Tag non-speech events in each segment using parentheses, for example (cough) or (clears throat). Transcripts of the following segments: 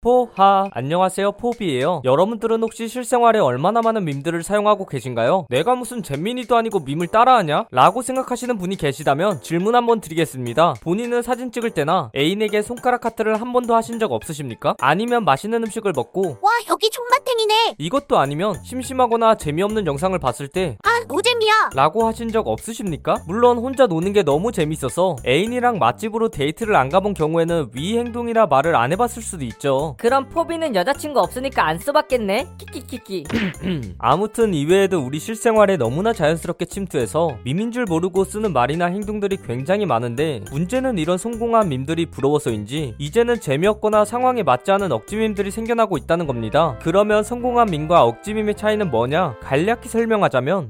포하 안녕하세요 포비예요 여러분들은 혹시 실생활에 얼마나 많은 밈들을 사용하고 계신가요? 내가 무슨 잼민이도 아니고 밈을 따라하냐? 라고 생각하시는 분이 계시다면 질문 한번 드리겠습니다 본인은 사진 찍을 때나 애인에게 손가락 하트를 한 번도 하신 적 없으십니까? 아니면 맛있는 음식을 먹고 와 여기 존맛탱이네 이것도 아니면 심심하거나 재미없는 영상을 봤을 때 아 노잼이야 라고 하신 적 없으십니까? 물론 혼자 노는 게 너무 재밌어서 애인이랑 맛집으로 데이트를 안 가본 경우에는 위 행동이라 말을 안 해봤을 수도 있죠 그럼 포비는 여자친구 없으니까 안 써봤겠네? 키키키키. (clears throat) 아무튼 이외에도 우리 실생활에 너무나 자연스럽게 침투해서 밈인 줄 모르고 쓰는 말이나 행동들이 굉장히 많은데 문제는 이런 성공한 밈들이 부러워서인지 이제는 재미없거나 상황에 맞지 않은 억지 밈들이 생겨나고 있다는 겁니다. 그러면 성공한 밈과 억지 밈의 차이는 뭐냐? 간략히 설명하자면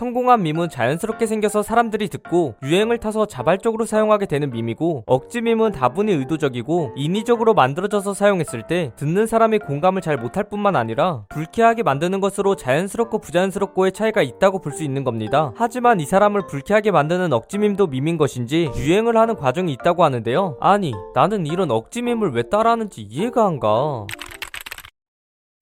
성공한 밈은 자연스럽게 생겨서 사람들이 듣고 유행을 타서 자발적으로 사용하게 되는 밈이고 억지 밈은 다분히 의도적이고 인위적으로 만들어져서 사용했을 때 듣는 사람이 공감을 잘 못할 뿐만 아니라 불쾌하게 만드는 것으로 자연스럽고 부자연스럽고의 차이가 있다고 볼 수 있는 겁니다. 하지만 이 사람을 불쾌하게 만드는 억지 밈도 밈인 것인지 유행을 하는 과정이 있다고 하는데요. 아니 나는 이런 억지 밈을 왜 따라하는지 이해가 안 가.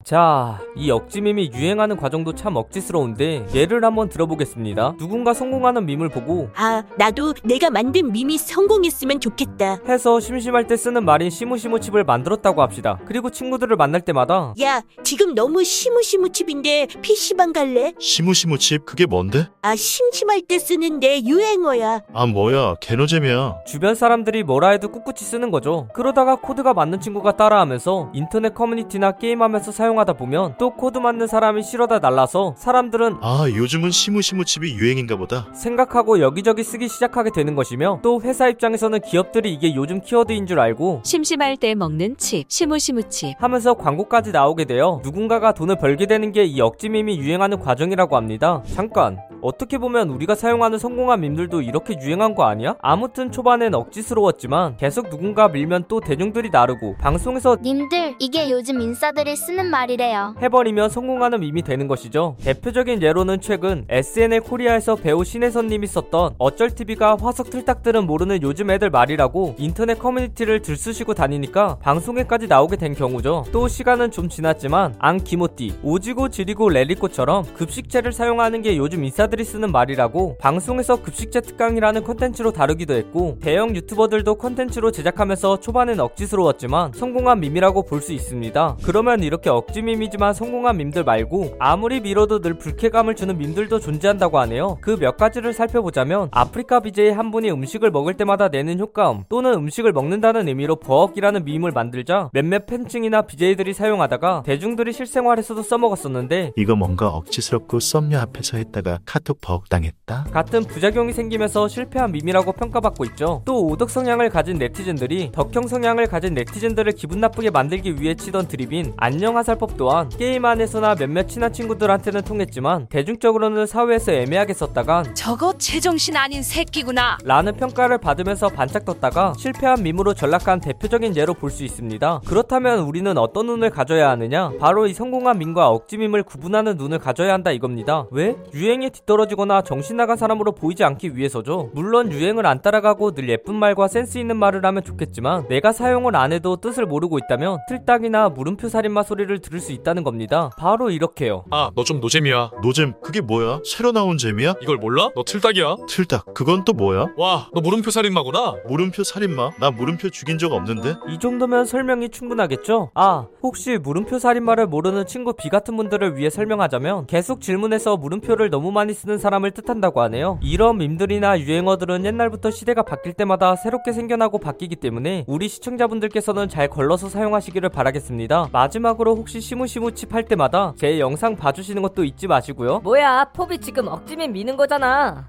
자, 이 억지밈이 유행하는 과정도 참 억지스러운데 예를 한번 들어보겠습니다. 누군가 성공하는 밈을 보고 아 나도 내가 만든 밈이 성공했으면 좋겠다 해서 심심할 때 쓰는 말인 시무시무칩을 만들었다고 합시다. 그리고 친구들을 만날 때마다 야 지금 너무 시무시무칩인데 PC방 갈래? 시무시무칩 그게 뭔데? 아 심심할 때 쓰는데 유행어야 아 뭐야 개노잼이야 주변 사람들이 뭐라 해도 꿋꿋이 쓰는 거죠. 그러다가 코드가 맞는 친구가 따라하면서 인터넷 커뮤니티나 게임하면서 사용 하다 보면 또 코드 맞는 사람이 실어다 날라서 사람들은 아 요즘은 시무시무 칩이 유행인가 보다 생각하고 여기저기 쓰기 시작하게 되는 것이며 또 회사 입장에서는 기업들이 이게 요즘 키워드인 줄 알고 심심할 때 먹는 칩, 시무시무칩. 하면서 광고까지 나오게 되어 누군가가 돈을 벌게 되는 게 이 억지밈이 유행하는 과정이라고 합니다. 잠깐. 어떻게 보면 우리가 사용하는 성공한 밈들도 이렇게 유행한 거 아니야? 아무튼 초반엔 억지스러웠지만 계속 누군가 밀면 또 대중들이 나르고 방송에서 님들, 이게 요즘 인싸들이 쓰는 말이래요. 해버리면 성공하는 밈이 되는 것이죠. 대표적인 예로는 최근 SNL 코리아에서 배우 신혜선님이 썼던 어쩔 TV가 화석 틀딱들은 모르는 요즘 애들 말이라고 인터넷 커뮤니티를 들쑤시고 다니니까 방송에까지 나오게 된 경우죠. 또 시간은 좀 지났지만 안 기모띠, 오지고 지리고 Let it go처럼 급식체를 사용하는 게 요즘 인싸들 이 쓰는 말이라고 방송에서 급식체 특강이라는 컨텐츠로 다루기도 했고 대형 유튜버들도 컨텐츠로 제작하면서 초반엔 억지스러웠지만 성공한 밈이라고 볼 수 있습니다. 그러면 이렇게 억지 밈이지만 성공한 밈들 말고 아무리 밀어도 늘 불쾌감을 주는 밈들도 존재한다고 하네요. 그 몇 가지를 살펴보자면 아프리카 BJ 한 분이 음식을 먹을 때마다 내는 효과음 또는 음식을 먹는다는 의미로 버억이라는 밈을 만들자 몇몇 팬층이나 BJ들이 사용하다가 대중들이 실생활에서도 써먹었었는데 이거 뭔가 억지스럽고 썸녀 앞에서 했다가 카톡 버억 당했다 같은 부작용이 생기면서 실패한 밈이라고 평가받고 있죠. 또 오덕 성향을 가진 네티즌들이 덕형 성향을 가진 네티즌들을 기분 나쁘게 만들기 위해 치던 드립인 안녕 화살법 또한 게임 안에서나 몇몇 친한 친구들한테는 통했지만 대중적으로는 사회에서 애매하게 썼다간 저거 제정신 아닌 새끼구나. 라는 평가를 받으면서 반짝 떴다가 실패한 밈으로 전락한 대표적인 예로 볼 수 있습니다. 그렇다면 우리는 어떤 눈을 가져야 하느냐? 바로 이 성공한 밈과 억지 밈을 구분하는 눈을 가져야 한다 이겁니다. 왜? 유행에 뒤 떨어지거나 정신 나간 사람으로 보이지 않기 위해서죠. 물론 유행을 안 따라가고 늘 예쁜 말과 센스 있는 말을 하면 좋겠지만 내가 사용을 안 해도 뜻을 모르고 있다면 틀딱이나 물음표 살인마 소리를 들을 수 있다는 겁니다. 바로 이렇게요. 아, 너 좀 노잼이야. 노잼 그게 뭐야? 새로 나온 잼이야? 이걸 몰라? 너 틀딱이야. 틀딱 그건 또 뭐야? 와, 너 물음표 살인마구나. 물음표 살인마 나 물음표 죽인 적 없는데 이 정도면 설명이 충분하겠죠? 아, 혹시 물음표 살인마를 모르는 친구 B 같은 분들을 위해 설명하자면 계속 질문해서 물음표를 너무 많이 쓰는 사람을 뜻한다고 하네요. 이런 밈들이나 유행어들은 옛날부터 시대가 바뀔 때마다 새롭게 생겨나고 바뀌기 때문에 우리 시청자분들께서는 잘 걸러서 사용하시기를 바라겠습니다. 마지막으로 혹시 시무시무 칩 할 때마다 제 영상 봐주시는 것도 잊지 마시고요. 뭐야, 포비 지금 억지면 미는 거잖아.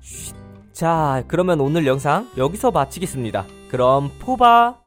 자, 그러면 오늘 영상 여기서 마치겠습니다. 그럼 포바!